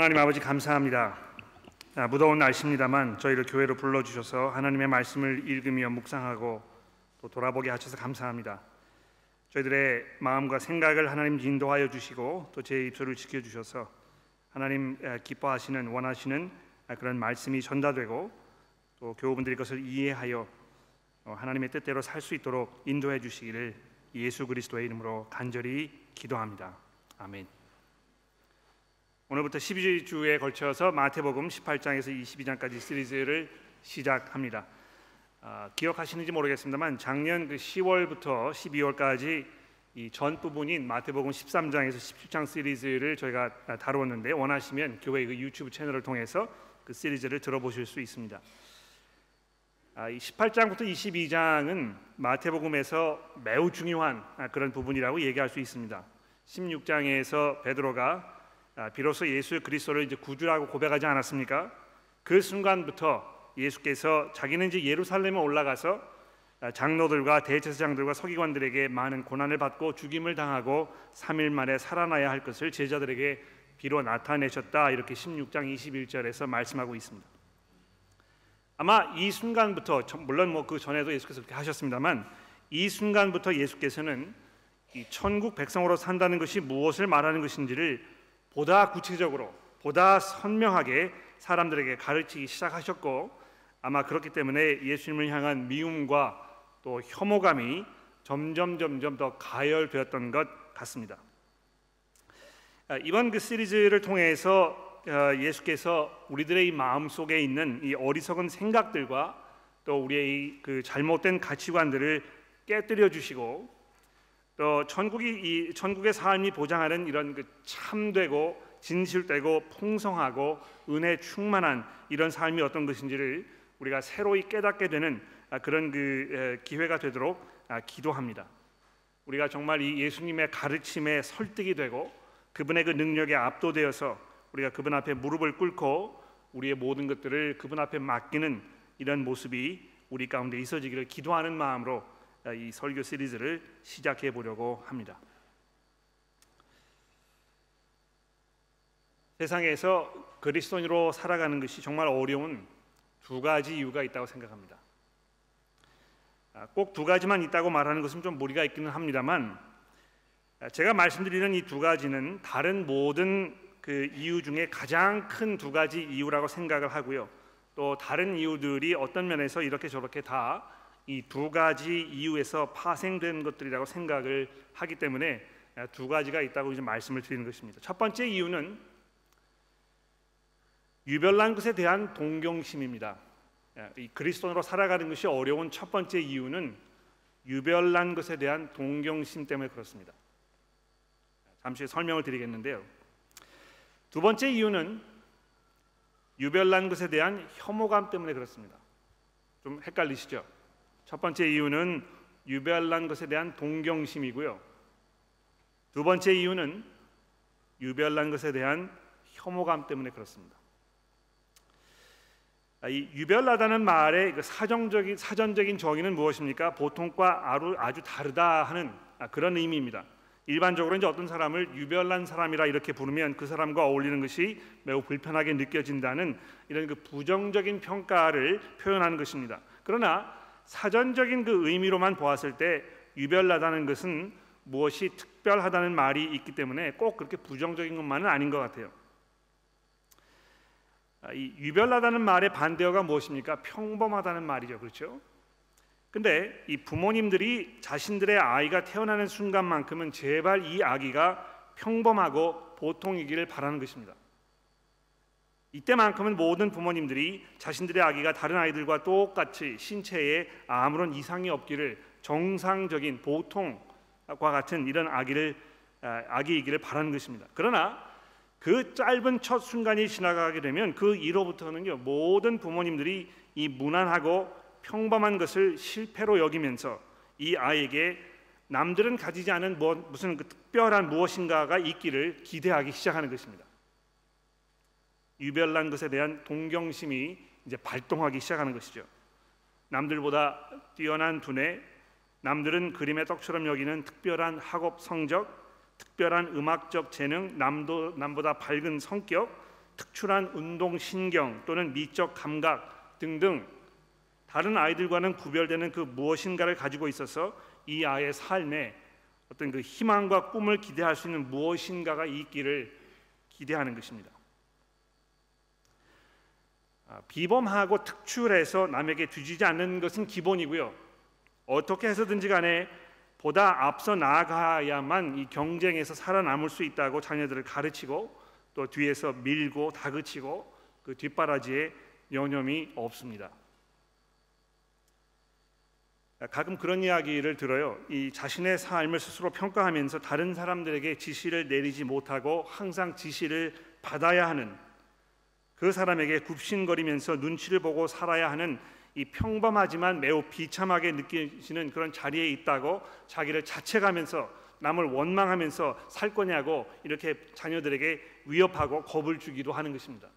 하나님 아버지 감사합니다. 아, 무더운 날씨입니다만 저희를 교회로 불러주셔서 하나님의 말씀을 읽으며 묵상하고 또 돌아보게 하셔서 감사합니다. 저희들의 마음과 생각을 하나님 인도하여 주시고 또 제 입술을 지켜 주셔서 하나님 기뻐하시는 원하시는 그런 말씀이 전달되고 또 교우분들이 그것을 이해하여 어, 하나님의 뜻대로 살 수 있도록 인도해 주시기를 예수 그리스도의 이름으로 간절히 기도합니다. 아멘. 오늘부터 12주에 걸쳐서 마태복음 18장에서 22장까지 시리즈를 시작합니다. 아, 기억하시는지 모르겠습니다만 작년 그 10월부터 12월까지 이 전 부분인 마태복음 13장에서 17장 시리즈를 저희가 다루었는데 원하시면 교회 그 유튜브 채널을 통해서 그 시리즈를 들어보실 수 있습니다. 아, 이 18장부터 22장은 마태복음에서 매우 중요한 아, 그런 부분이라고 얘기할 수 있습니다. 16장에서 베드로가 아, 비로소 예수 그리스도를 이제 구주라고 고백하지 않았습니까? 그 순간부터 예수께서 자기는 이제 예루살렘에 올라가서 아, 장로들과 대제사장들과 서기관들에게 많은 고난을 받고 죽임을 당하고 3일 만에 살아나야 할 것을 제자들에게 비로 나타내셨다 이렇게 16장 21절에서 말씀하고 있습니다. 아마 이 순간부터 물론 뭐 그 전에도 예수께서 그렇게 하셨습니다만 이 순간부터 예수께서는 이 천국 백성으로 산다는 것이 무엇을 말하는 것인지를 보다 구체적으로 보다 선명하게 사람들에게 가르치기 시작하셨고 아마 그렇기 때문에 예수님을 향한 미움과 또 혐오감이 점점 점점 더 가열되었던 것 같습니다. 아, 이번 그 시리즈를 통해서 어, 예수께서 우리들의 이 마음 속에 있는 이 어리석은 생각들과 또 우리의 그 잘못된 가치관들을 깨뜨려 주시고 또 천국이 이 천국의 삶이 보장하는 이런 그 참되고 진실되고 풍성하고 은혜 충만한 이런 삶이 어떤 것인지를 우리가 새로이 깨닫게 되는 아, 그런 그 기회가 되도록 아, 기도합니다. 우리가 정말 이 예수님의 가르침에 설득이 되고 그분의 그 능력에 압도되어서 우리가 그분 앞에 무릎을 꿇고 우리의 모든 것들을 그분 앞에 맡기는 이런 모습이 우리 가운데 있어지기를 기도하는 마음으로 이 설교 시리즈를 시작해 보려고 합니다. 세상에서 그리스도인으로 살아가는 것이 정말 어려운 두 가지 이유가 있다고 생각합니다. 아, 꼭두 가지만 있다고 말하는 것은 좀 무리가 있기는 합니다만 아, 제가 말씀드리는 이 두 가지는 다른 모든 그 이유 중에 가장 큰 두 가지 이유라고 생각을 하고요. 또 다른 이유들이 어떤 면에서 이렇게 저렇게 다 이 두 가지 이유에서 파생된 것들이라고 생각을 하기 때문에 두 가지가 있다고 이제 말씀을 드리는 것입니다. 첫 번째 이유는 유별난 것에 대한 동경심입니다. 이 그리스도인으로 살아가는 것이 어려운 첫 번째 이유는 유별난 것에 대한 동경심 때문에 그렇습니다. 잠시 설명을 드리겠는데요. 두 번째 이유는 유별난 것에 대한 혐오감 때문에 그렇습니다. 좀 헷갈리시죠? 첫 번째 이유는 유별난 것에 대한 동경심이고요. 두 번째 이유는 유별난 것에 대한 혐오감 때문에 그렇습니다. 아, 이 유별나다는 말의 그 사정적인 사전적인 정의는 무엇입니까? 보통과 아주 다르다 하는 아, 그런 의미입니다. 일반적으로 이제 어떤 사람을 유별난 사람이라 이렇게 부르면 그 사람과 어울리는 것이 매우 불편하게 느껴진다는 이런 그 부정적인 평가를 표현하는 것입니다. 그러나 사전적인 그 의미로만 보았을 때 유별나다는 것은 무엇이 특별하다는 말이 있기 때문에 꼭 그렇게 부정적인 것만은 아닌 것 같아요. 아, 이 유별나다는 말의 반대어가 무엇입니까? 평범하다는 말이죠, 그렇죠? 근데 이 부모님들이 자신들의 아이가 태어나는 순간만큼은 제발 이 아기가 평범하고 보통이기를 바라는 것입니다. 이때만큼은 모든 부모님들이 자신들의 아기가 다른 아이들과 똑같이 신체에 아무런 이상이 없기를 정상적인 보통과 같은 이런 아기를 아, 아기이기를 바라는 것입니다. 그러나 그 짧은 첫 순간이 지나가게 되면 그 이로부터는요 모든 부모님들이 이 무난하고 평범한 것을 실패로 여기면서 이 아이에게 남들은 가지지 않은 무슨 그 특별한 무엇인가가 있기를 기대하기 시작하는 것입니다. 유별난 것에 대한 동경심이 이제 발동하기 시작하는 것이죠. 남들보다 뛰어난 두뇌, 남들은 그림의 떡처럼 여기는 특별한 학업 성적, 특별한 음악적 재능, 남도 남보다 밝은 성격, 특출한 운동 신경 또는 미적 감각 등등 다른 아이들과는 구별되는 그 무엇인가를 가지고 있어서 이 아이의 삶에 어떤 그 희망과 꿈을 기대할 수 있는 무엇인가가 있기를 기대하는 것입니다. 아, 비범하고 특출해서 남에게 뒤지지 않는 것은 기본이고요. 어떻게 해서든지 간에 보다 앞서 나아가야만 이 경쟁에서 살아남을 수 있다고 자녀들을 가르치고 또 뒤에서 밀고 다그치고 그 뒷바라지에 여념이 없습니다. 가끔 그런 이야기를 들어요. 이 자신의 삶을 스스로 평가하면서 다른 사람들에게 지시를 내리지 못하고 항상 지시를 받아야 하는 그 사람에게 굽신거리면서 눈치를 보고 살아야 하는 이 평범하지만 매우 비참하게 느끼시는 그런 자리에 있다고 자기를 자책하면서 남을 원망하면서 살 거냐고 이렇게 자녀들에게 위협하고 겁을 주기도 하는 것입니다.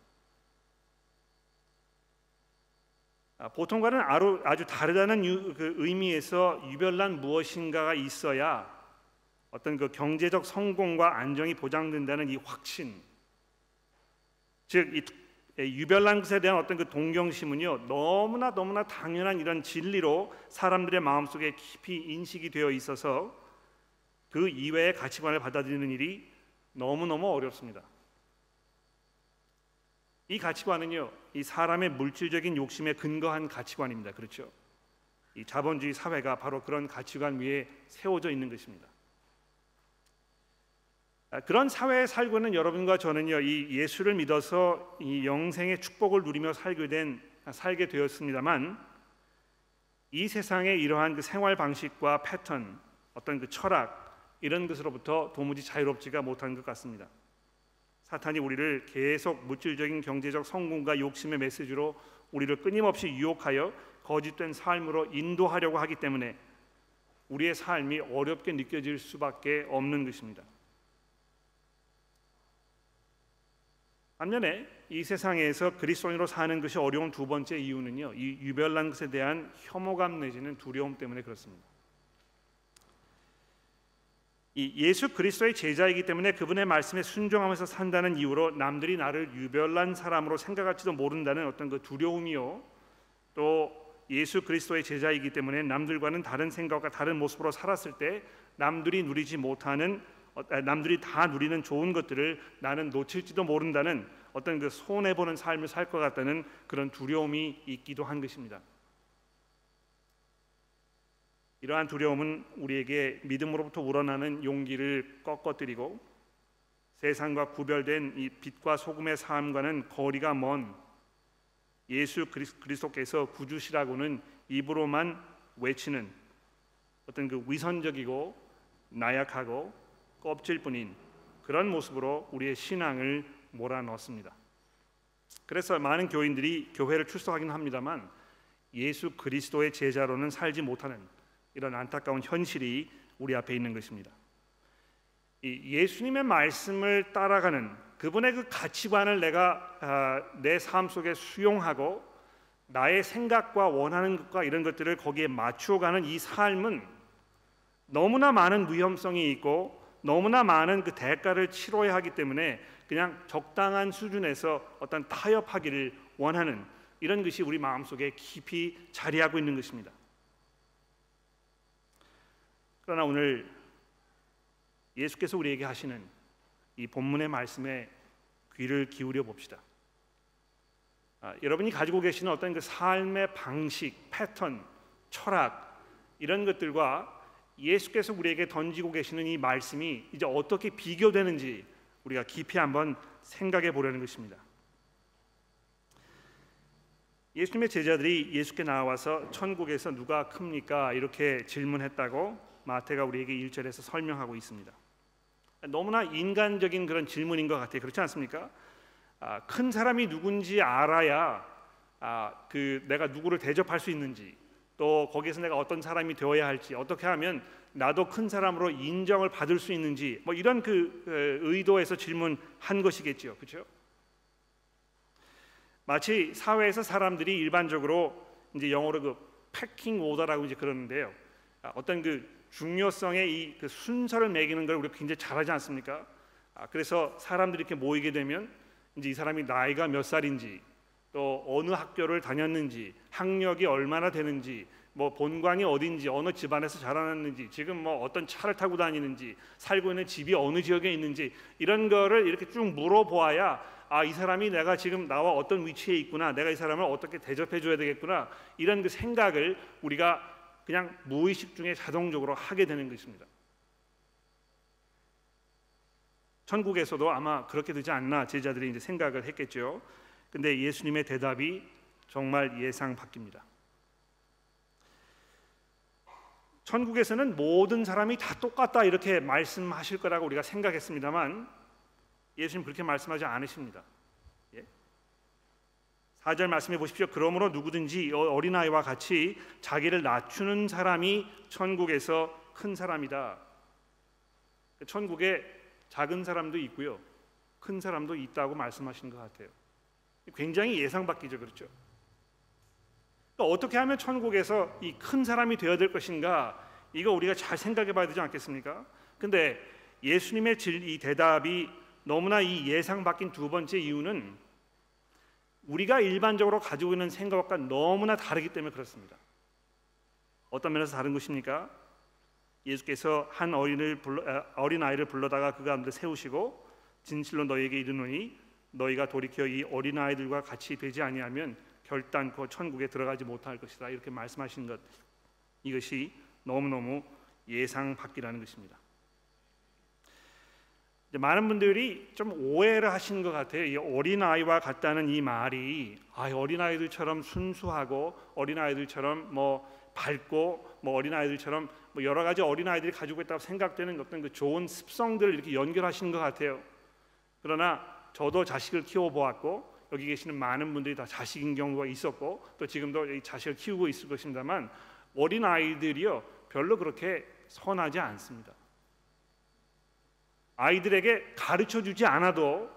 아, 보통과는 아주 다르다는 그 의미에서 유별난 무엇인가가 있어야 어떤 그 경제적 성공과 안정이 보장된다는 이 확신, 즉 이 유별난 것에 대한 어떤 그 동경심은요 너무나 너무나 당연한 이런 진리로 사람들의 마음속에 깊이 인식이 되어 있어서 그 이외의 가치관을 받아들이는 일이 너무 너무 어렵습니다. 이 가치관은요, 이 사람의 물질적인 욕심에 근거한 가치관입니다. 그렇죠? 이 자본주의 사회가 바로 그런 가치관 위에 세워져 있는 것입니다. 아, 그런 사회에 살고 있는 여러분과 저는요, 이 예수를 믿어서 이 영생의 축복을 누리며 살게 된 살게 되었습니다만, 이 세상의 이러한 그 생활 방식과 패턴, 어떤 그 철학 이런 것으로부터 도무지 자유롭지가 못한 것 같습니다. 사탄이 우리를 계속 물질적인 경제적 성공과 욕심의 메시지로 우리를 끊임없이 유혹하여 거짓된 삶으로 인도하려고 하기 때문에 우리의 삶이 어렵게 느껴질 수밖에 없는 것입니다. 반면에 이 세상에서 그리스도인으로 사는 것이 어려운 두 번째 이유는요. 이 유별난 것에 대한 혐오감 내지는 두려움 때문에 그렇습니다. 이 예수 그리스도의 제자이기 때문에 그분의 말씀에 순종하면서 산다는 이유로 남들이 나를 유별난 사람으로 생각할지도 모른다는 어떤 그 두려움이요. 또 예수 그리스도의 제자이기 때문에 남들과는 다른 생각과 다른 모습으로 살았을 때 남들이 누리지 못하는 어, 남들이 다 누리는 좋은 것들을 나는 놓칠지도 모른다는 어떤 그 손해 보는 삶을 살 것 같다는 그런 두려움이 있기도 한 것입니다. 이러한 두려움은 우리에게 믿음으로부터 우러나는 용기를 꺾어뜨리고 세상과 구별된 이 빛과 소금의 삶과는 거리가 먼 예수 그리스도께서 구주시라고는 입으로만 외치는 어떤 그 위선적이고 나약하고 껍질 뿐인 그런 모습으로 우리의 신앙을 몰아넣습니다. 그래서 많은 교인들이 교회를 출석하긴 합니다만 예수 그리스도의 제자로는 살지 못하는 이런 안타까운 현실이 우리 앞에 있는 것입니다. 이 예수님의 말씀을 따라가는 그분의 그 가치관을 내가 아, 내삶 속에 수용하고 나의 생각과 원하는 것과 이런 것들을 거기에 맞추어가는 이 삶은 너무나 많은 위험성이 있고 너무나 많은 그 대가를 치러야 하기 때문에 그냥 적당한 수준에서 어떤 타협하기를 원하는 이런 것이 우리 마음속에 깊이 자리하고 있는 것입니다. 그러나 오늘 예수께서 우리에게 하시는 이 본문의 말씀에 귀를 기울여 봅시다. 아, 여러분이 가지고 계시는 어떤 그 삶의 방식, 패턴, 철학 이런 것들과 예수께서 우리에게 던지고 계시는 이 말씀이 이제 어떻게 비교되는지 우리가 깊이 한번 생각해 보려는 것입니다. 예수님의 제자들이 예수께 나와서 천국에서 누가 큽니까? 이렇게 질문했다고 마태가 우리에게 1절에서 설명하고 있습니다. 너무나 인간적인 그런 질문인 것 같아요. 그렇지 않습니까? 아, 큰 사람이 누군지 알아야 아, 그 내가 누구를 대접할 수 있는지 또 거기에서 내가 어떤 사람이 되어야 할지 어떻게 하면 나도 큰 사람으로 인정을 받을 수 있는지 뭐 이런 그 의도에서 질문한 것이겠죠. 그렇죠? 마치 사회에서 사람들이 일반적으로 이제 영어로 그 패킹 오더라고 이제 그러는데요. 아, 어떤 그 중요성의 이 그 순서를 매기는 걸 우리가 굉장히 잘하지 않습니까? 아, 그래서 사람들이 이렇게 모이게 되면 이제 이 사람이 나이가 몇 살인지 또 어느 학교를 다녔는지 학력이 얼마나 되는지 뭐 본관이 어딘지 어느 집안에서 자라났는지 지금 뭐 어떤 차를 타고 다니는지 살고 있는 집이 어느 지역에 있는지 이런 거를 이렇게 쭉 물어보아야 아 이 사람이 내가 지금 나와 어떤 위치에 있구나 내가 이 사람을 어떻게 대접해 줘야 되겠구나 이런 그 생각을 우리가 그냥 무의식 중에 자동적으로 하게 되는 것입니다. 천국에서도 아마 그렇게 되지 않나 제자들이 이제 생각을 했겠죠. 근데 예수님의 대답이 정말 예상 바뀝니다. 천국에서는 모든 사람이 다 똑같다 이렇게 말씀하실 거라고 우리가 생각했습니다만 예수님 그렇게 말씀하지 않으십니다. 예? 4절 말씀해 보십시오. 그러므로 누구든지 어, 어린아이와 같이 자기를 낮추는 사람이 천국에서 큰 사람이다. 천국에 작은 사람도 있고요. 큰 사람도 있다고 말씀하신 것 같아요. 굉장히 예상 밖이죠. 그렇죠? 그러니까 어떻게 하면 천국에서 이 큰 사람이 되어야 될 것인가? 이거 우리가 잘 생각해 봐야 되지 않겠습니까? 근데 예수님의 이 대답이 너무나 이 예상 바뀐 두 번째 이유는 우리가 일반적으로 가지고 있는 생각과 너무나 다르기 때문에 그렇습니다. 어떤 면에서 다른 것입니까? 예수께서 한 어린을 불러, 어린 아이를 불러다가 그 가운데 세우시고 진실로 너에게 이르노니 너희가 돌이켜 이 어린 아이들과 같이 되지 아니하면 결단코 천국에 들어가지 못할 것이다 이렇게 말씀하신 것 이것이 너무너무 예상 밖이라는 것입니다. 많은 분들이 좀 오해를 하시는 것 같아요. 이 어린 아이와 같다는 이 말이 아, 어린 아이들처럼 순수하고 어린 아이들처럼 뭐 밝고 뭐 어린 아이들처럼 뭐 여러 가지 어린 아이들이 가지고 있다고 생각되는 어떤 그 좋은 습성들을 이렇게 연결하시는 것 같아요. 그러나 저도 자식을 키워 보았고 여기 계시는 많은 분들이 다 자식인 경우가 있었고 또 지금도 이 자식을 키우고 있을 것입니다만 어린 아이들이요 별로 그렇게 선하지 않습니다. 아이들에게 가르쳐 주지 않아도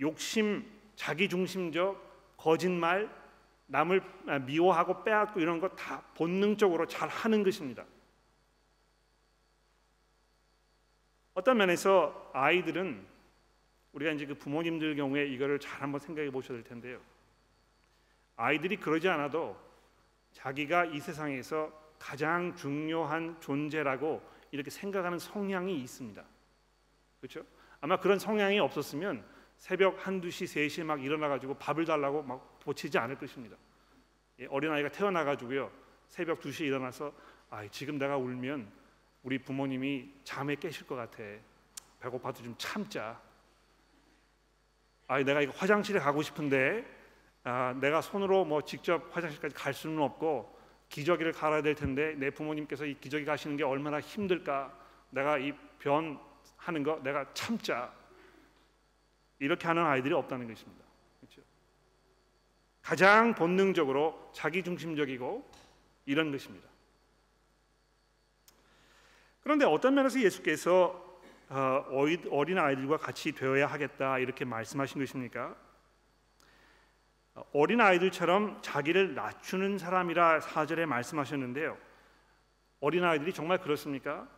욕심, 자기중심적, 거짓말, 남을 미워하고 빼앗고 이런 거 다 본능적으로 잘 하는 것입니다. 어떤 면에서 아이들은 우리가 이제 그 부모님들 경우에 이거를 잘 한번 생각해 보셔야 될 텐데요. 아이들이 그러지 않아도 자기가 이 세상에서 가장 중요한 존재라고 이렇게 생각하는 성향이 있습니다. 그렇죠? 아마 그런 성향이 없었으면 새벽 한두 시, 세 시에 막 일어나 가지고 밥을 달라고 막 보치지 않을 것입니다. 예, 어린아이가 태어나 가지고요. 새벽 두 시에 일어나서 아, 지금 내가 울면 우리 부모님이 잠에 깨실 것 같아. 배고파도 좀 참자. 아, 내가 이거 화장실에 가고 싶은데 아, 내가 손으로 뭐 직접 화장실까지 갈 수는 없고 기저귀를 갈아야 될 텐데 내 부모님께서 이 기저귀 가시는 게 얼마나 힘들까? 내가 이 변 하는 거 내가 참자. 이렇게 하는 아이들이 없다는 것입니다. 그렇죠? 가장 본능적으로 자기 중심적이고 이런 것입니다. 그런데 어떤 면에서 예수께서 어, 어린 아이들과 같이 되어야 하겠다 이렇게 말씀하신 것입니까? 어린 아이들처럼 자기를 낮추는 사람이라 사절에 말씀하셨는데요. 어린 아이들이 정말 그렇습니까?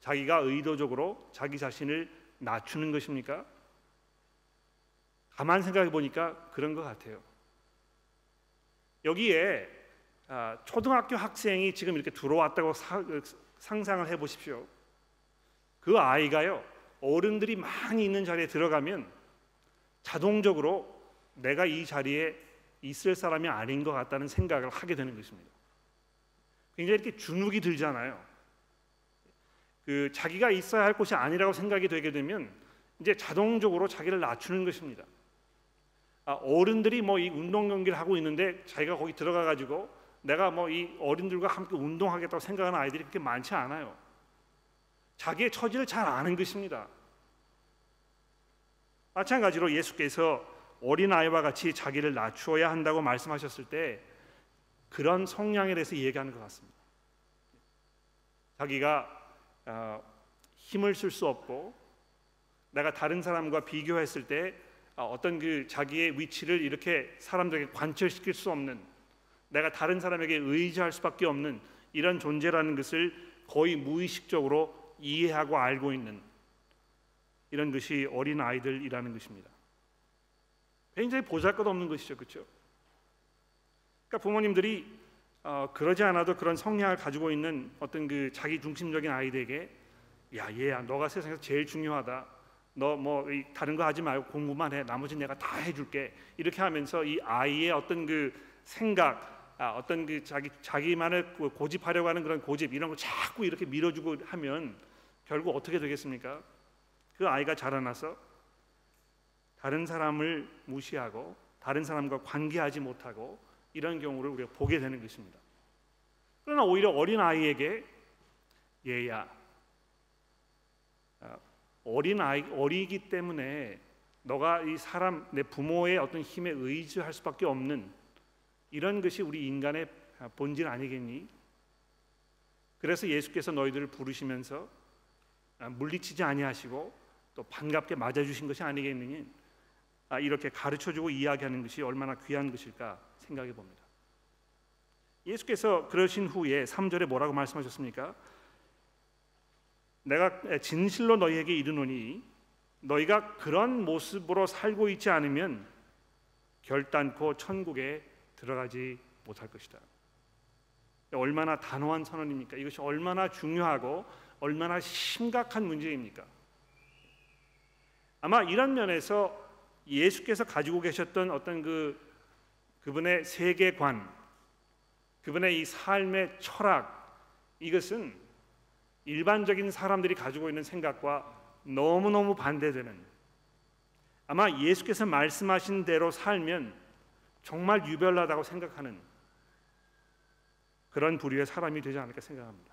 자기가 의도적으로 자기 자신을 낮추는 것입니까? 가만 생각해 보니까 그런 것 같아요. 여기에 아, 초등학교 학생이 지금 이렇게 들어왔다고 상상을 해 보십시오. 그 아이가요 어른들이 많이 있는 자리에 들어가면 자동적으로 내가 이 자리에 있을 사람이 아닌 것 같다는 생각을 하게 되는 것입니다. 굉장히 이렇게 주눅이 들잖아요. 그 자기가 있어야 할 곳이 아니라고 생각이 되게 되면 이제 자동적으로 자기를 낮추는 것입니다. 아, 어른들이 뭐 이 운동 경기를 하고 있는데 자기가 거기 들어가 가지고 내가 뭐 이 어른들과 함께 운동하겠다고 생각하는 아이들이 그렇게 많지 않아요. 자기의 처지를 잘 아는 것입니다. 마찬가지로 예수께서 어린 아이와 같이 자기를 낮추어야 한다고 말씀하셨을 때 그런 성향에 대해서 얘기하는 것 같습니다. 자기가 어, 힘을 쓸 수 없고 내가 다른 사람과 비교했을 때 어, 어떤 그 자기의 위치를 이렇게 사람들에게 관철시킬 수 없는 내가 다른 사람에게 의지할 수밖에 없는 이런 존재라는 것을 거의 무의식적으로 이해하고 알고 있는 이런 것이 어린 아이들이라는 것입니다. 굉장히 보잘것없는 것이죠, 그렇죠? 그러니까 부모님들이 어, 그러지 않아도 그런 성향을 가지고 있는 어떤 그 자기 중심적인 아이들에게 야 얘야 너가 세상에서 제일 중요하다. 너 뭐 다른 거 하지 말고 공부만 해. 나머지 내가 다 해줄게. 이렇게 하면서 이 아이의 어떤 그 생각, 아, 어떤 그 자기 자기만을 그 고집하려고 하는 그런 고집 이런 거 자꾸 이렇게 밀어주고 하면 결국 어떻게 되겠습니까? 그 아이가 자라나서 다른 사람을 무시하고 다른 사람과 관계하지 못하고 이런 경우를 우리가 보게 되는 것입니다. 그러나 오히려 어린 아이에게 얘야 아, 어린 아이 어리기 때문에 너가 이 사람 내 부모의 어떤 힘에 의지할 수밖에 없는 이런 것이 우리 인간의 본질 아니겠니? 그래서 예수께서 너희들을 부르시면서 아, 물리치지 아니하시고 또 반갑게 맞아주신 것이 아니겠느니 아, 이렇게 가르쳐주고 이야기하는 것이 얼마나 귀한 것일까 생각해 봅니다. 예수께서 그러신 후에 3절에 뭐라고 말씀하셨습니까? 내가 진실로 너희에게 이르노니 너희가 그런 모습으로 살고 있지 않으면 결단코 천국에 들어가지 못할 것이다. 얼마나 단호한 선언입니까? 이것이 얼마나 중요하고 얼마나 심각한 문제입니까? 아마 이런 면에서 예수께서 가지고 계셨던 어떤 그 그분의 세계관, 그분의 이 삶의 철학 이것은 일반적인 사람들이 가지고 있는 생각과 너무너무 반대되는 아마 예수께서 말씀하신 대로 살면 정말 유별나다고 생각하는 그런 부류의 사람이 되지 않을까 생각합니다.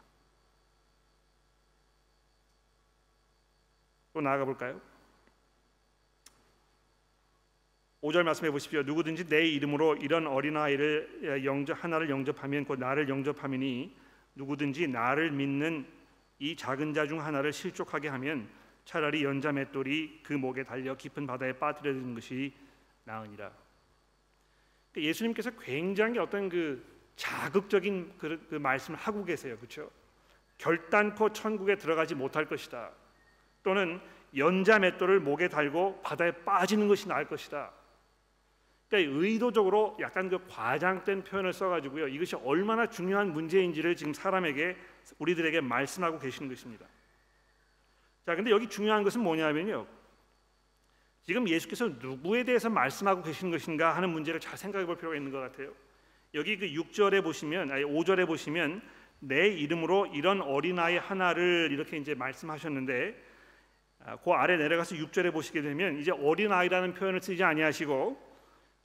또 나아가 볼까요? 5절 말씀해 보십시오. 누구든지 내 이름으로 이런 어린아이를 영접 하나를 영접하면 곧 나를 영접하미니 누구든지 나를 믿는 이 작은 자 중 하나를 실족하게 하면 차라리 연자 맷돌이 그 목에 달려 깊은 바다에 빠뜨려지는 것이 나으니라. 그러니까 예수님께서 굉장히 어떤 그 자극적인 그, 그 말씀을 하고 계세요, 그렇죠? 결단코 천국에 들어가지 못할 것이다. 또는 연자 맷돌을 목에 달고 바다에 빠지는 것이 나을 것이다. 그러니까 의도적으로 약간 그 과장된 표현을 써가지고요. 이것이 얼마나 중요한 문제인지를 지금 사람에게 우리들에게 말씀하고 계시는 것입니다. 자, 근데 여기 중요한 것은 뭐냐면요. 지금 예수께서 누구에 대해서 말씀하고 계시는 것인가 하는 문제를 잘 생각해 볼 필요가 있는 것 같아요. 여기 그 6절에 보시면 아니 5절에 보시면 내 이름으로 이런 어린아이 하나를 이렇게 이제 말씀하셨는데 아, 그 아래 내려가서 6절에 보시게 되면 이제 어린 아이라는 표현을 쓰지 아니하시고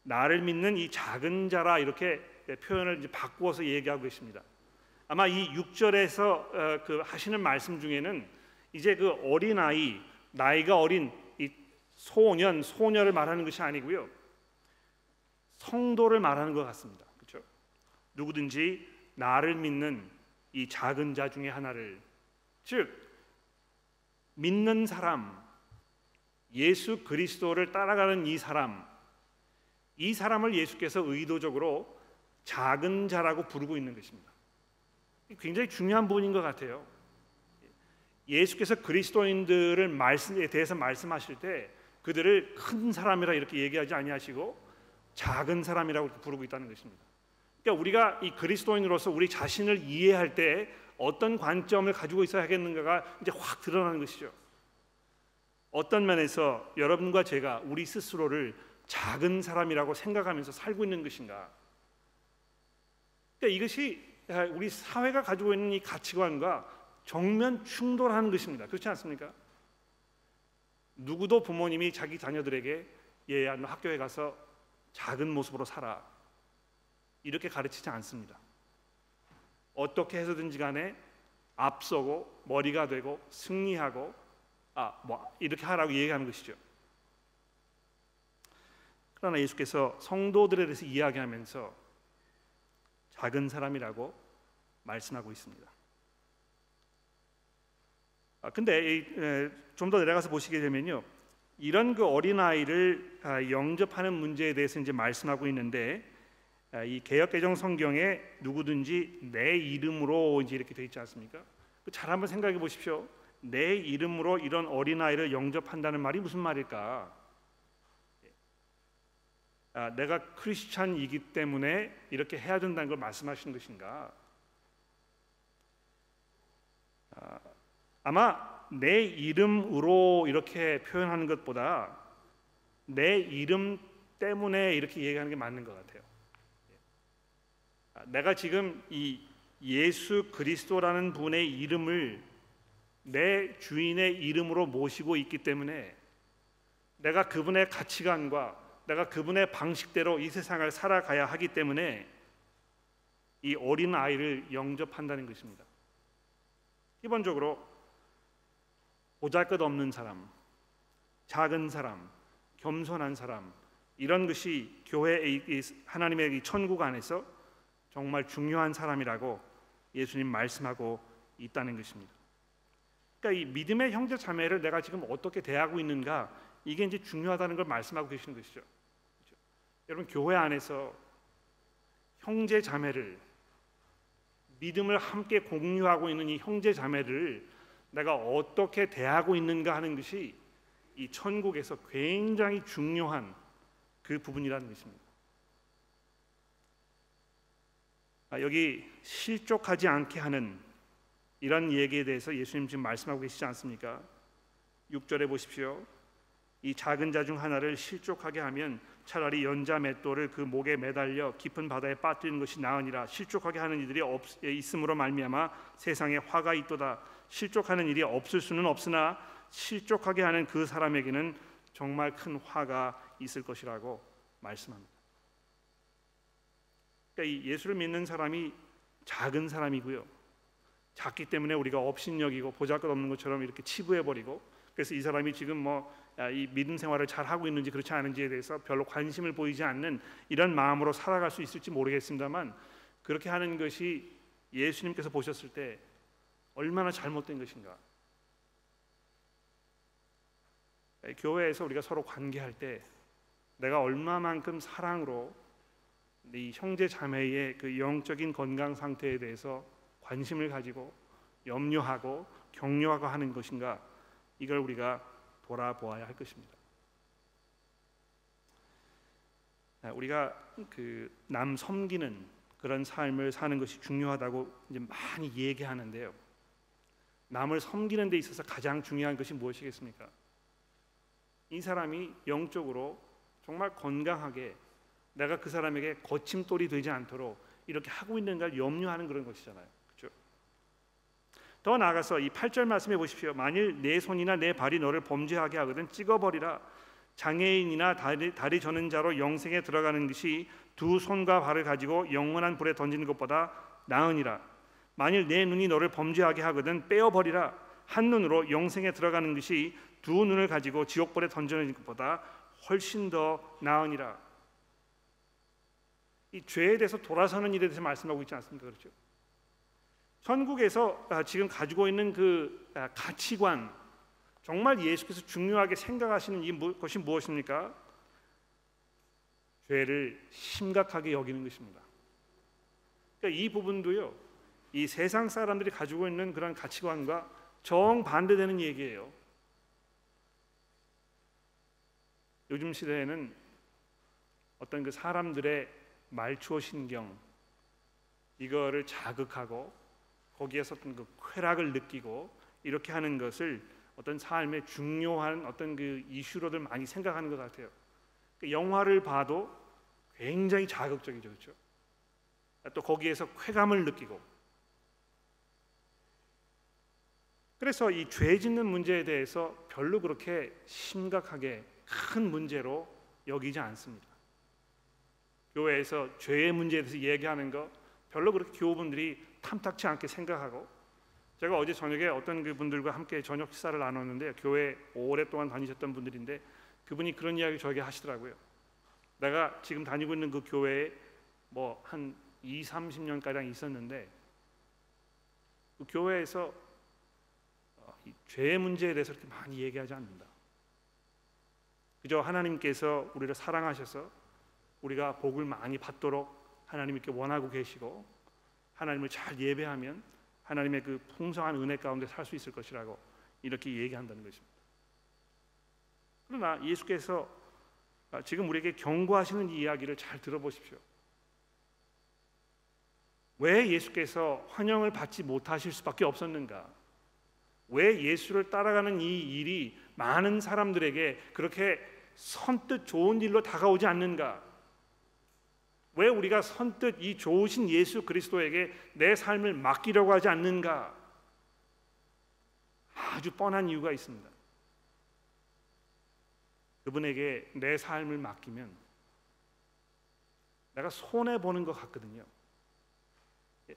나를 믿는 이 작은 자라 이렇게 표현을 이제 바꾸어서 얘기하고 계십니다. 아마 이 6절에서 어, 그 하시는 말씀 중에는 이제 그 어린 아이 나이가 어린 이 소년 소녀를 말하는 것이 아니고요. 성도를 말하는 것 같습니다. 그렇죠? 누구든지 나를 믿는 이 작은 자 중에 하나를 즉 믿는 사람 예수 그리스도를 따라가는 이 사람 이 사람을 예수께서 의도적으로 작은 자라고 부르고 있는 것입니다. 굉장히 중요한 부분인 것 같아요. 예수께서 그리스도인들을 말씀에 대해서 말씀하실 때 그들을 큰 사람이라 이렇게 얘기하지 아니하시고 작은 사람이라고 부르고 있다는 것입니다. 그러니까 우리가 이 그리스도인으로서 우리 자신을 이해할 때 어떤 관점을 가지고 있어야겠는가가 이제 확 드러나는 것이죠. 어떤 면에서 여러분과 제가 우리 스스로를 작은 사람이라고 생각하면서 살고 있는 것인가? 그러니까 이것이 우리 사회가 가지고 있는 이 가치관과 정면 충돌하는 것입니다. 그렇지 않습니까? 누구도 부모님이 자기 자녀들에게 얘야 너 학교에 가서 작은 모습으로 살아 이렇게 가르치지 않습니다. 어떻게 해서든지 간에 앞서고 머리가 되고 승리하고 아 뭐 이렇게 하라고 얘기하는 것이죠. 그러나 예수께서 성도들에 대해서 이야기하면서 작은 사람이라고 말씀하고 있습니다. 아, 근데 좀 더 내려가서 보시게 되면요, 이런 그 어린 아이를 아, 영접하는 문제에 대해서 이제 말씀하고 있는데 아, 이 개역 개정 성경에 누구든지 내 이름으로 이제 이렇게 돼 있지 않습니까? 그잘 한번 생각해 보십시오. 내 이름으로 이런 어린 아이를 영접한다는 말이 무슨 말일까? 아, 내가 크리스찬이기 때문에 이렇게 해야 된다는 걸 말씀하시는 것인가? 아, 아마 내 이름으로 이렇게 표현하는 것보다 내 이름 때문에 이렇게 얘기하는 게 맞는 것 같아요. 아, 내가 지금 이 예수 그리스도라는 분의 이름을 내 주인의 이름으로 모시고 있기 때문에 내가 그분의 가치관과 내가 그분의 방식대로 이 세상을 살아가야 하기 때문에 이 어린 아이를 영접한다는 것입니다. 기본적으로 보잘것없는 사람, 작은 사람, 겸손한 사람 이런 것이 교회의 하나님의 천국 안에서 정말 중요한 사람이라고 예수님 말씀하고 있다는 것입니다. 그러니까 이 믿음의 형제 자매를 내가 지금 어떻게 대하고 있는가 이게 이제 중요하다는 걸 말씀하고 계시는 것이죠. 그렇죠? 여러분 교회 안에서 형제 자매를 믿음을 함께 공유하고 있는 이 형제 자매를 내가 어떻게 대하고 있는가 하는 것이 이 천국에서 굉장히 중요한 그 부분이라는 것입니다. 아, 여기 실족하지 않게 하는 이런 얘기에 대해서 예수님 지금 말씀하고 계시지 않습니까? 6절에 보십시오. 이 작은 자 중 하나를 실족하게 하면 차라리 연자 맷돌을 그 목에 매달려 깊은 바다에 빠뜨리는 것이 나으니라 실족하게 하는 이들이 없, 있음으로 말미암아 세상에 화가 있도다 실족하는 일이 없을 수는 없으나 실족하게 하는 그 사람에게는 정말 큰 화가 있을 것이라고 말씀합니다. 그러니까 이 예수를 믿는 사람이 작은 사람이고요. 작기 때문에 우리가 업신여기고 보잘것없는 것처럼 이렇게 치부해 버리고 그래서 이 사람이 지금 뭐 이 믿음 생활을 잘 하고 있는지 그렇지 않은지에 대해서 별로 관심을 보이지 않는 이런 마음으로 살아갈 수 있을지 모르겠습니다만 그렇게 하는 것이 예수님께서 보셨을 때 얼마나 잘못된 것인가. 교회에서 우리가 서로 관계할 때 내가 얼마만큼 사랑으로 이 형제 자매의 그 영적인 건강 상태에 대해서 관심을 가지고 염려하고 격려하고 하는 것인가 이걸 우리가 돌아보아야 할 것입니다. 아, 우리가 그 남 섬기는 그런 삶을 사는 것이 중요하다고 이제 많이 얘기하는데요. 남을 섬기는 데 있어서 가장 중요한 것이 무엇이겠습니까? 이 사람이 영적으로 정말 건강하게 내가 그 사람에게 거침돌이 되지 않도록 이렇게 하고 있는가를 염려하는 그런 것이잖아요. 더 나아가서 이 8절 말씀해 보십시오. 만일 내 손이나 내 발이 너를 범죄하게 하거든 찍어버리라. 장애인이나 다리, 다리 저는 자로 영생에 들어가는 것이 두 손과 발을 가지고 영원한 불에 던지는 것보다 나으니라. 만일 내 눈이 너를 범죄하게 하거든 빼어버리라. 한 눈으로 영생에 들어가는 것이 두 눈을 가지고 지옥불에 던지는 것보다 훨씬 더 나으니라. 이 죄에 대해서 돌아서는 일에 대해서 말씀하고 있지 않습니까? 그렇죠? 천국에서 아, 지금 가지고 있는 그 아, 가치관 정말 예수께서 중요하게 생각하시는 이 것이 무엇입니까? 죄를 심각하게 여기는 것입니다. 그러니까 이 부분도요. 이 세상 사람들이 가지고 있는 그런 가치관과 정반대되는 얘기예요. 요즘 시대에는 어떤 그 사람들의 말추어 신경 이거를 자극하고 거기에서 어떤 그 쾌락을 느끼고 이렇게 하는 것을 어떤 삶의 중요한 어떤 그 이슈로들 많이 생각하는 것 같아요. 그 영화를 봐도 굉장히 자극적이죠, 그렇죠? 또 거기에서 쾌감을 느끼고 그래서 이 죄 짓는 문제에 대해서 별로 그렇게 심각하게 큰 문제로 여기지 않습니다. 교회에서 죄의 문제에 대해서 얘기하는 거 별로 그렇게 교우분들이 탐탁치 않게 생각하고 제가 어제 저녁에 어떤 그분들과 함께 저녁 식사를 나눴는데 교회 오랫동안 다니셨던 분들인데 그분이 그런 이야기 저에게 하시더라고요. 내가 지금 다니고 있는 그 교회에 뭐 한 2, 30년 가량 있었는데 그 교회에서 어, 죄의 문제에 대해서 그렇게 많이 얘기하지 않는다. 그저 하나님께서 우리를 사랑하셔서 우리가 복을 많이 받도록 하나님 이렇게 원하고 계시고 하나님을 잘 예배하면 하나님의 그 풍성한 은혜 가운데 살 수 있을 것이라고 이렇게 얘기한다는 것입니다. 그러나 예수께서 아, 지금 우리에게 경고하시는 이 이야기를 잘 들어보십시오. 왜 예수께서 환영을 받지 못하실 수밖에 없었는가? 왜 예수를 따라가는 이 일이 많은 사람들에게 그렇게 선뜻 좋은 일로 다가오지 않는가? 왜 우리가 선뜻 이 좋으신 예수 그리스도에게 내 삶을 맡기려고 하지 않는가? 아주 뻔한 이유가 있습니다. 그분에게 내 삶을 맡기면 내가 손해 보는 것 같거든요.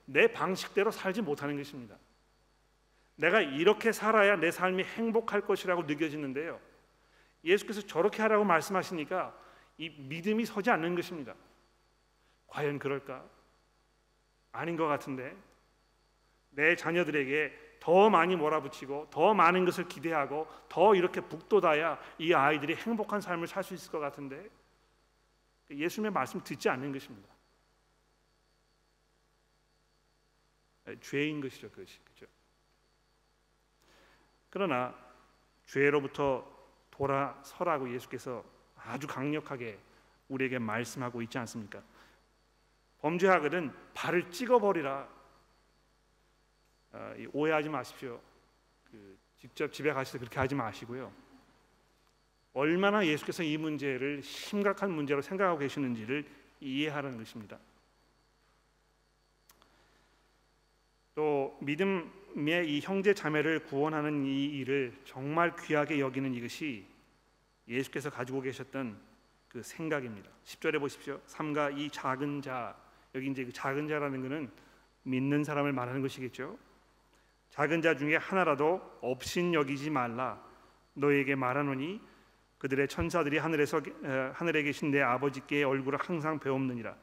내 방식대로 살지 못하는 것입니다. 내가 이렇게 살아야 내 삶이 행복할 것이라고 느껴지는데요. 예수께서 저렇게 하라고 말씀하시니까 이 믿음이 서지 않는 것입니다. 과연 그럴까? 아닌 것 같은데 내 자녀들에게 더 많이 몰아붙이고 더 많은 것을 기대하고 더 이렇게 북돋아야 이 아이들이 행복한 삶을 살 수 있을 것 같은데 예수님의 말씀 듣지 않는 것입니다. 죄인 것이죠, 그것이 그죠. 그러나 죄로부터 돌아서라고 예수께서 아주 강력하게 우리에게 말씀하고 있지 않습니까? 범죄하거든 발을 찍어버리라. 아, 오해하지 마십시오. 그 직접 집에 때 그렇게 하지 마시고요. 얼마나 예수께서 이 문제를 심각한 문제로 생각하고 계시는지를 이해하라는 것입니다. 또 믿음의 이 형제 자매를 구원하는 이 일을 정말 귀하게 여기는 이것이 예수께서 가지고 계셨던 그 생각입니다. 10절에 보십시오. 삼가 이 작은 자 여기 이제 그 작은 자라는 것은 믿는 사람을 말하는 것이겠죠. 작은 자 중에 하나라도 없인 여기지 말라. 너에게 말하노니 그들의 천사들이 하늘에서 하늘에 계신 내 아버지께 얼굴을 항상 배옵느니라.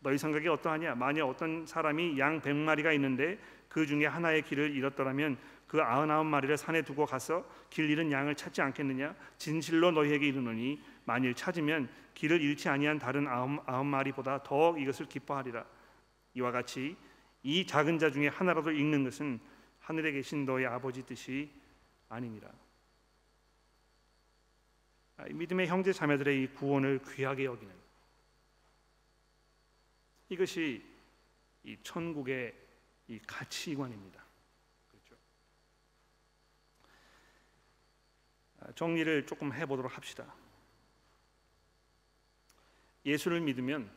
너희 생각이 어떠하냐? 만약 어떤 사람이 양 백마리가 있는데 그 중에 하나의 길을 잃었더라면 그 아흔아홉 마리를 산에 두고 가서 길 잃은 양을 찾지 않겠느냐? 진실로 너희에게 이르노니 만일 찾으면 길을 잃지 아니한 다른 아홉, 아홉 마리보다 더 이것을 기뻐하리라. 이와 같이 이 작은 자 중에 하나라도 읽는 것은 하늘에 계신 너희 아버지 뜻이 아니니라. 아, 믿음의 형제 자매들의 이 구원을 귀하게 여기는 이것이 이 천국의 이 가치관입니다. 그렇죠? 아, 정리를 조금 해보도록 합시다. 예수를 믿으면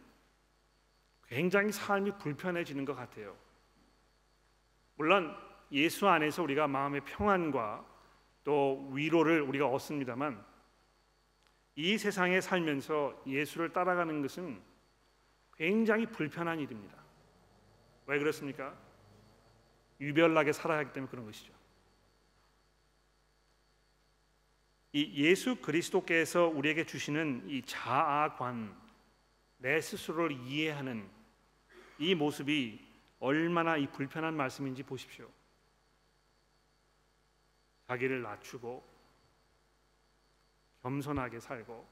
굉장히 삶이 불편해지는 것 같아요. 물론 예수 안에서 우리가 마음의 평안과 또 위로를 우리가 얻습니다만 이 세상에 살면서 예수를 따라가는 것은 굉장히 불편한 일입니다. 왜 그렇습니까? 유별나게 살아야 하기 때문에 그런 것이죠. 이 예수 그리스도께서 우리에게 주시는 이 자아관, 내 스스로를 이해하는 이 모습이 얼마나 이 불편한 말씀인지 보십시오. 자기를 낮추고 겸손하게 살고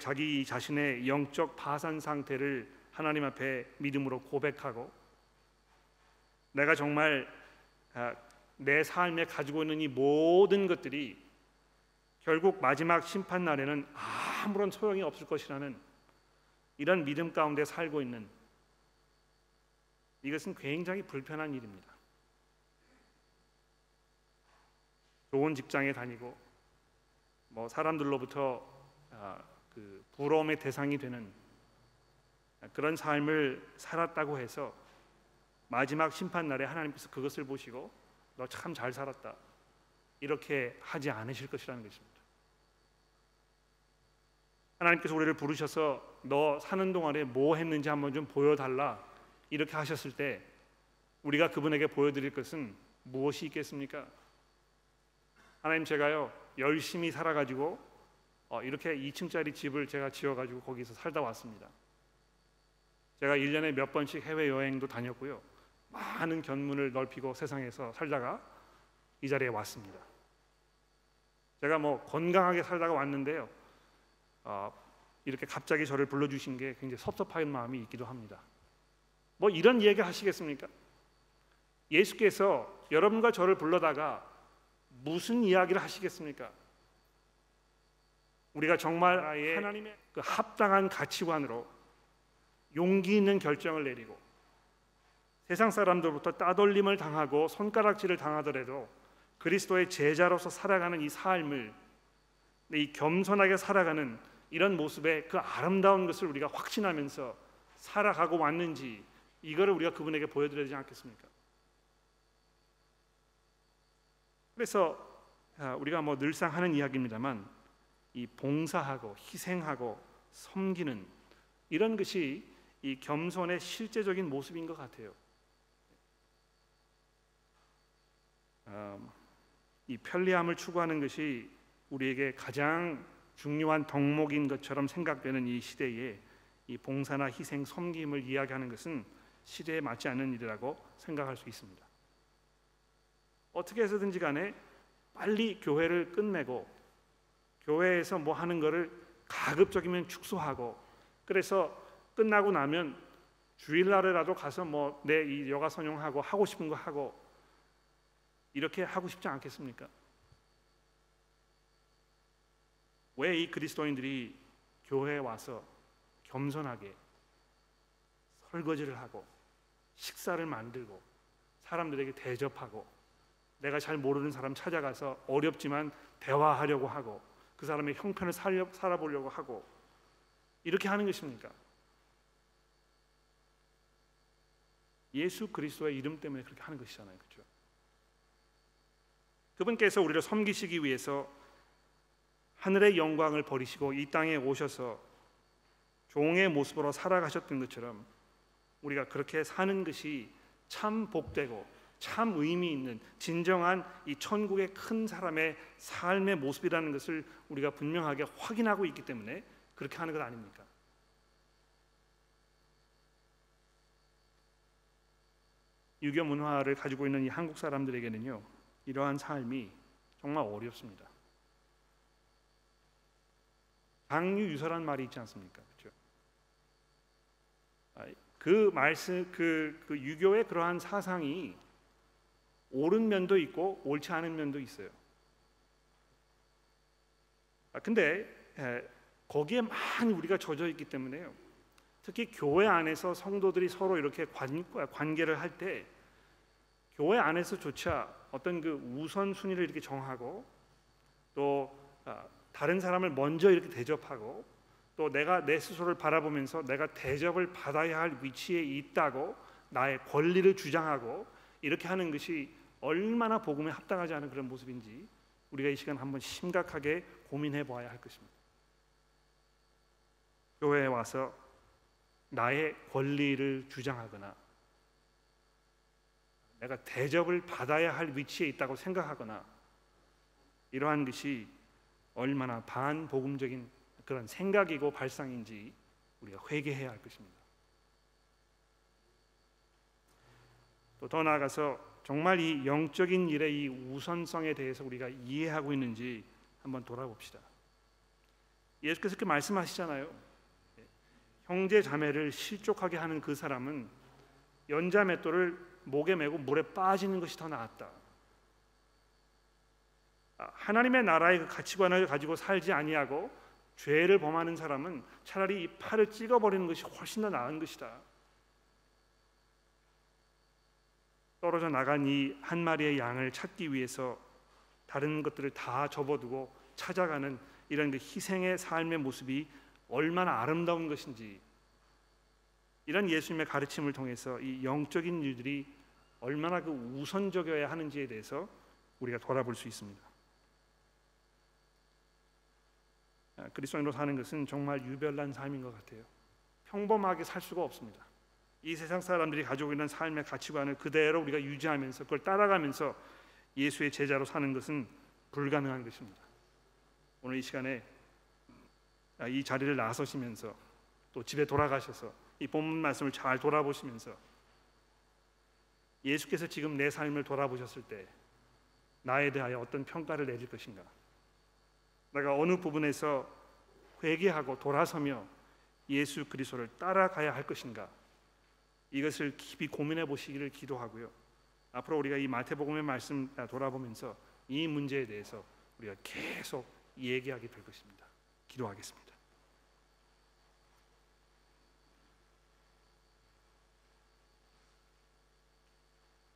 자기 자신의 영적 파산 상태를 하나님 앞에 믿음으로 고백하고 내가 정말 아, 내 삶에 가지고 있는 이 모든 것들이 결국 마지막 심판 날에는 아 무런 소용이 없을 것이라는 이런 믿음 가운데 살고 있는 이것은 굉장히 불편한 일입니다. 좋은 직장에 다니고 뭐 사람들로부터 아, 그 부러움의 대상이 되는 그런 삶을 살았다고 해서 마지막 심판 날에 하나님께서 그것을 보시고 너 참 잘 살았다 이렇게 하지 않으실 것이라는 것입니다. 하나님께서 우리를 부르셔서 너 사는 동안에 뭐 했는지 한번 좀 보여달라 이렇게 하셨을 때 우리가 그분에게 보여드릴 것은 무엇이 있겠습니까? 하나님 제가요 열심히 살아가지고 어, 이렇게 2층짜리 집을 제가 지어가지고 거기서 살다 왔습니다. 제가 1년에 몇 번씩 해외 여행도 다녔고요. 많은 견문을 넓히고 세상에서 살다가 이 자리에 왔습니다. 제가 뭐 건강하게 살다가 왔는데요. 어, 이렇게 갑자기 저를 불러주신 게 굉장히 섭섭한 마음이 있기도 합니다. 뭐 이런 얘기 하시겠습니까? 예수께서 여러분과 저를 불러다가 무슨 이야기를 하시겠습니까? 우리가 정말 하나님의 그 합당한 가치관으로 용기 있는 결정을 내리고 세상 사람들부터 따돌림을 당하고 손가락질을 당하더라도 그리스도의 제자로서 살아가는 이 삶을 이 겸손하게 살아가는 이런 모습의 그 아름다운 것을 우리가 확신하면서 살아가고 왔는지 이거를 우리가 그분에게 보여드려야 되지 않겠습니까? 그래서 아, 우리가 뭐 늘상 하는 이야기입니다만 이 봉사하고 희생하고 섬기는 이런 것이 이 겸손의 실제적인 모습인 것 같아요. 음, 이 편리함을 추구하는 것이 우리에게 가장 중요한 덕목인 것처럼 생각되는 이 시대에 이 봉사나 희생, 섬김을 이야기하는 것은 시대에 맞지 않는 일이라고 생각할 수 있습니다. 어떻게 해서든지 간에 빨리 교회를 끝내고 교회에서 뭐 하는 거를 가급적이면 축소하고 그래서 끝나고 나면 주일날에라도 가서 뭐 내 이 여가 선용하고 하고 싶은 거 하고 이렇게 하고 싶지 않겠습니까? 왜 이 그리스도인들이 교회에 와서 겸손하게 설거지를 하고 식사를 만들고 사람들에게 대접하고 내가 잘 모르는 사람 찾아가서 어렵지만 대화하려고 하고 그 사람의 형편을 살려, 살아보려고 하고 이렇게 하는 것입니까? 예수 그리스도의 이름 때문에 그렇게 하는 것이잖아요, 그렇죠? 그분께서 우리를 섬기시기 위해서 하늘의 영광을 버리시고 이 땅에 오셔서 종의 모습으로 살아가셨던 것처럼 우리가 그렇게 사는 것이 참 복되고 참 의미 있는 진정한 이 천국의 큰 사람의 삶의 모습이라는 것을 우리가 분명하게 확인하고 있기 때문에 그렇게 하는 것 아닙니까? 유교 문화를 가지고 있는 이 한국 사람들에게는요 이러한 삶이 정말 어렵습니다. 장유유서란 말이 있지 않습니까? 그렇죠? 그 말씀 그, 그 유교의 그러한 사상이 옳은 면도 있고 옳지 않은 면도 있어요. 아, 근데 에, 거기에 많이 우리가 젖어 있기 때문에요. 특히 교회 안에서 성도들이 서로 이렇게 관, 관계를 할 때 교회 안에서조차 어떤 그 우선 순위를 이렇게 정하고 또 아, 다른 사람을 먼저 이렇게 대접하고 또 내가 내 스스로를 바라보면서 내가 대접을 받아야 할 위치에 있다고 나의 권리를 주장하고 이렇게 하는 것이 얼마나 복음에 합당하지 않은 그런 모습인지 우리가 이 시간 한번 심각하게 고민해 보아야 할 것입니다. 교회에 와서 나의 권리를 주장하거나 내가 대접을 받아야 할 위치에 있다고 생각하거나 이러한 것이 얼마나 반복음적인 그런 생각이고 발상인지 우리가 회개해야 할 것입니다. 또 더 나아가서 정말 이 영적인 일의 이 우선성에 대해서 우리가 이해하고 있는지 한번 돌아봅시다. 예수께서 그렇게 말씀하시잖아요. 형제 자매를 실족하게 하는 그 사람은 연자 맷돌을 목에 메고 물에 빠지는 것이 더 나았다. 아, 하나님의 나라의 그 가치관을 가지고 살지 아니하고 죄를 범하는 사람은 차라리 이 팔을 찍어버리는 것이 훨씬 더 나은 것이다. 떨어져 나간 이 한 마리의 양을 찾기 위해서 다른 것들을 다 접어두고 찾아가는 이런 그 희생의 삶의 모습이 얼마나 아름다운 것인지 이런 예수님의 가르침을 통해서 이 영적인 일들이 얼마나 그 우선적이어야 하는지에 대해서 우리가 돌아볼 수 있습니다. 아, 그리스도인으로 사는 것은 정말 유별난 삶인 것 같아요. 평범하게 살 수가 없습니다. 이 세상 사람들이 가지고 있는 삶의 가치관을 그대로 우리가 유지하면서 그걸 따라가면서 예수의 제자로 사는 것은 불가능한 것입니다. 오늘 이 시간에 아, 이 자리를 나서시면서 또 집에 돌아가셔서 이 본문 말씀을 잘 돌아보시면서 예수께서 지금 내 삶을 돌아보셨을 때 나에 대하여 어떤 평가를 내릴 것인가? 내가 어느 부분에서 회개하고 돌아서며 예수 그리스도를 따라가야 할 것인가? 이것을 깊이 고민해 보시기를 기도하고요. 앞으로 우리가 이 마태복음의 말씀 돌아보면서 이 문제에 대해서 우리가 계속 얘기하게 될 것입니다. 기도하겠습니다.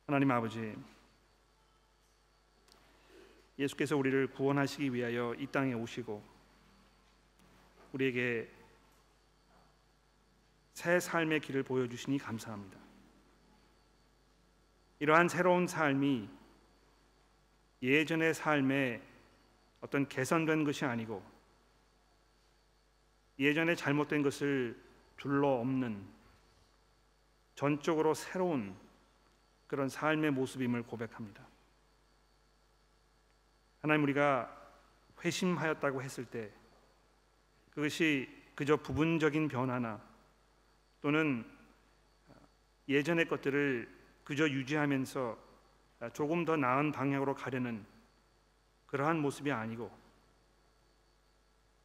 하나님 아버지 예수께서 우리를 구원하시기 위하여 이 땅에 오시고 우리에게 새 삶의 길을 보여주시니 감사합니다. 이러한 새로운 삶이 예전의 삶에 어떤 개선된 것이 아니고 예전에 잘못된 것을 둘러엎는 전적으로 새로운 그런 삶의 모습임을 고백합니다. 하나님 우리가 회심하였다고 했을 때 그것이 그저 부분적인 변화나 또는 예전의 것들을 그저 유지하면서 조금 더 나은 방향으로 가려는 그러한 모습이 아니고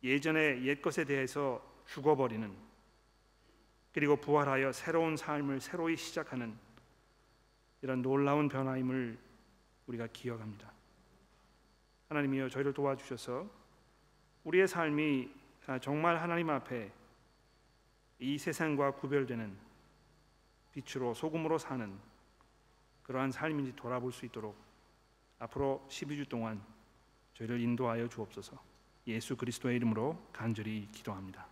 예전의 옛 것에 대해서 죽어버리는 그리고 부활하여 새로운 삶을 새로이 시작하는 이런 놀라운 변화임을 우리가 기억합니다. 하나님이여 저희를 도와주셔서 우리의 삶이 정말 하나님 앞에 이 세상과 구별되는 빛으로 소금으로 사는 그러한 삶인지 돌아볼 수 있도록 앞으로 12주 동안 저희를 인도하여 주옵소서. 예수 그리스도의 이름으로 간절히 기도합니다.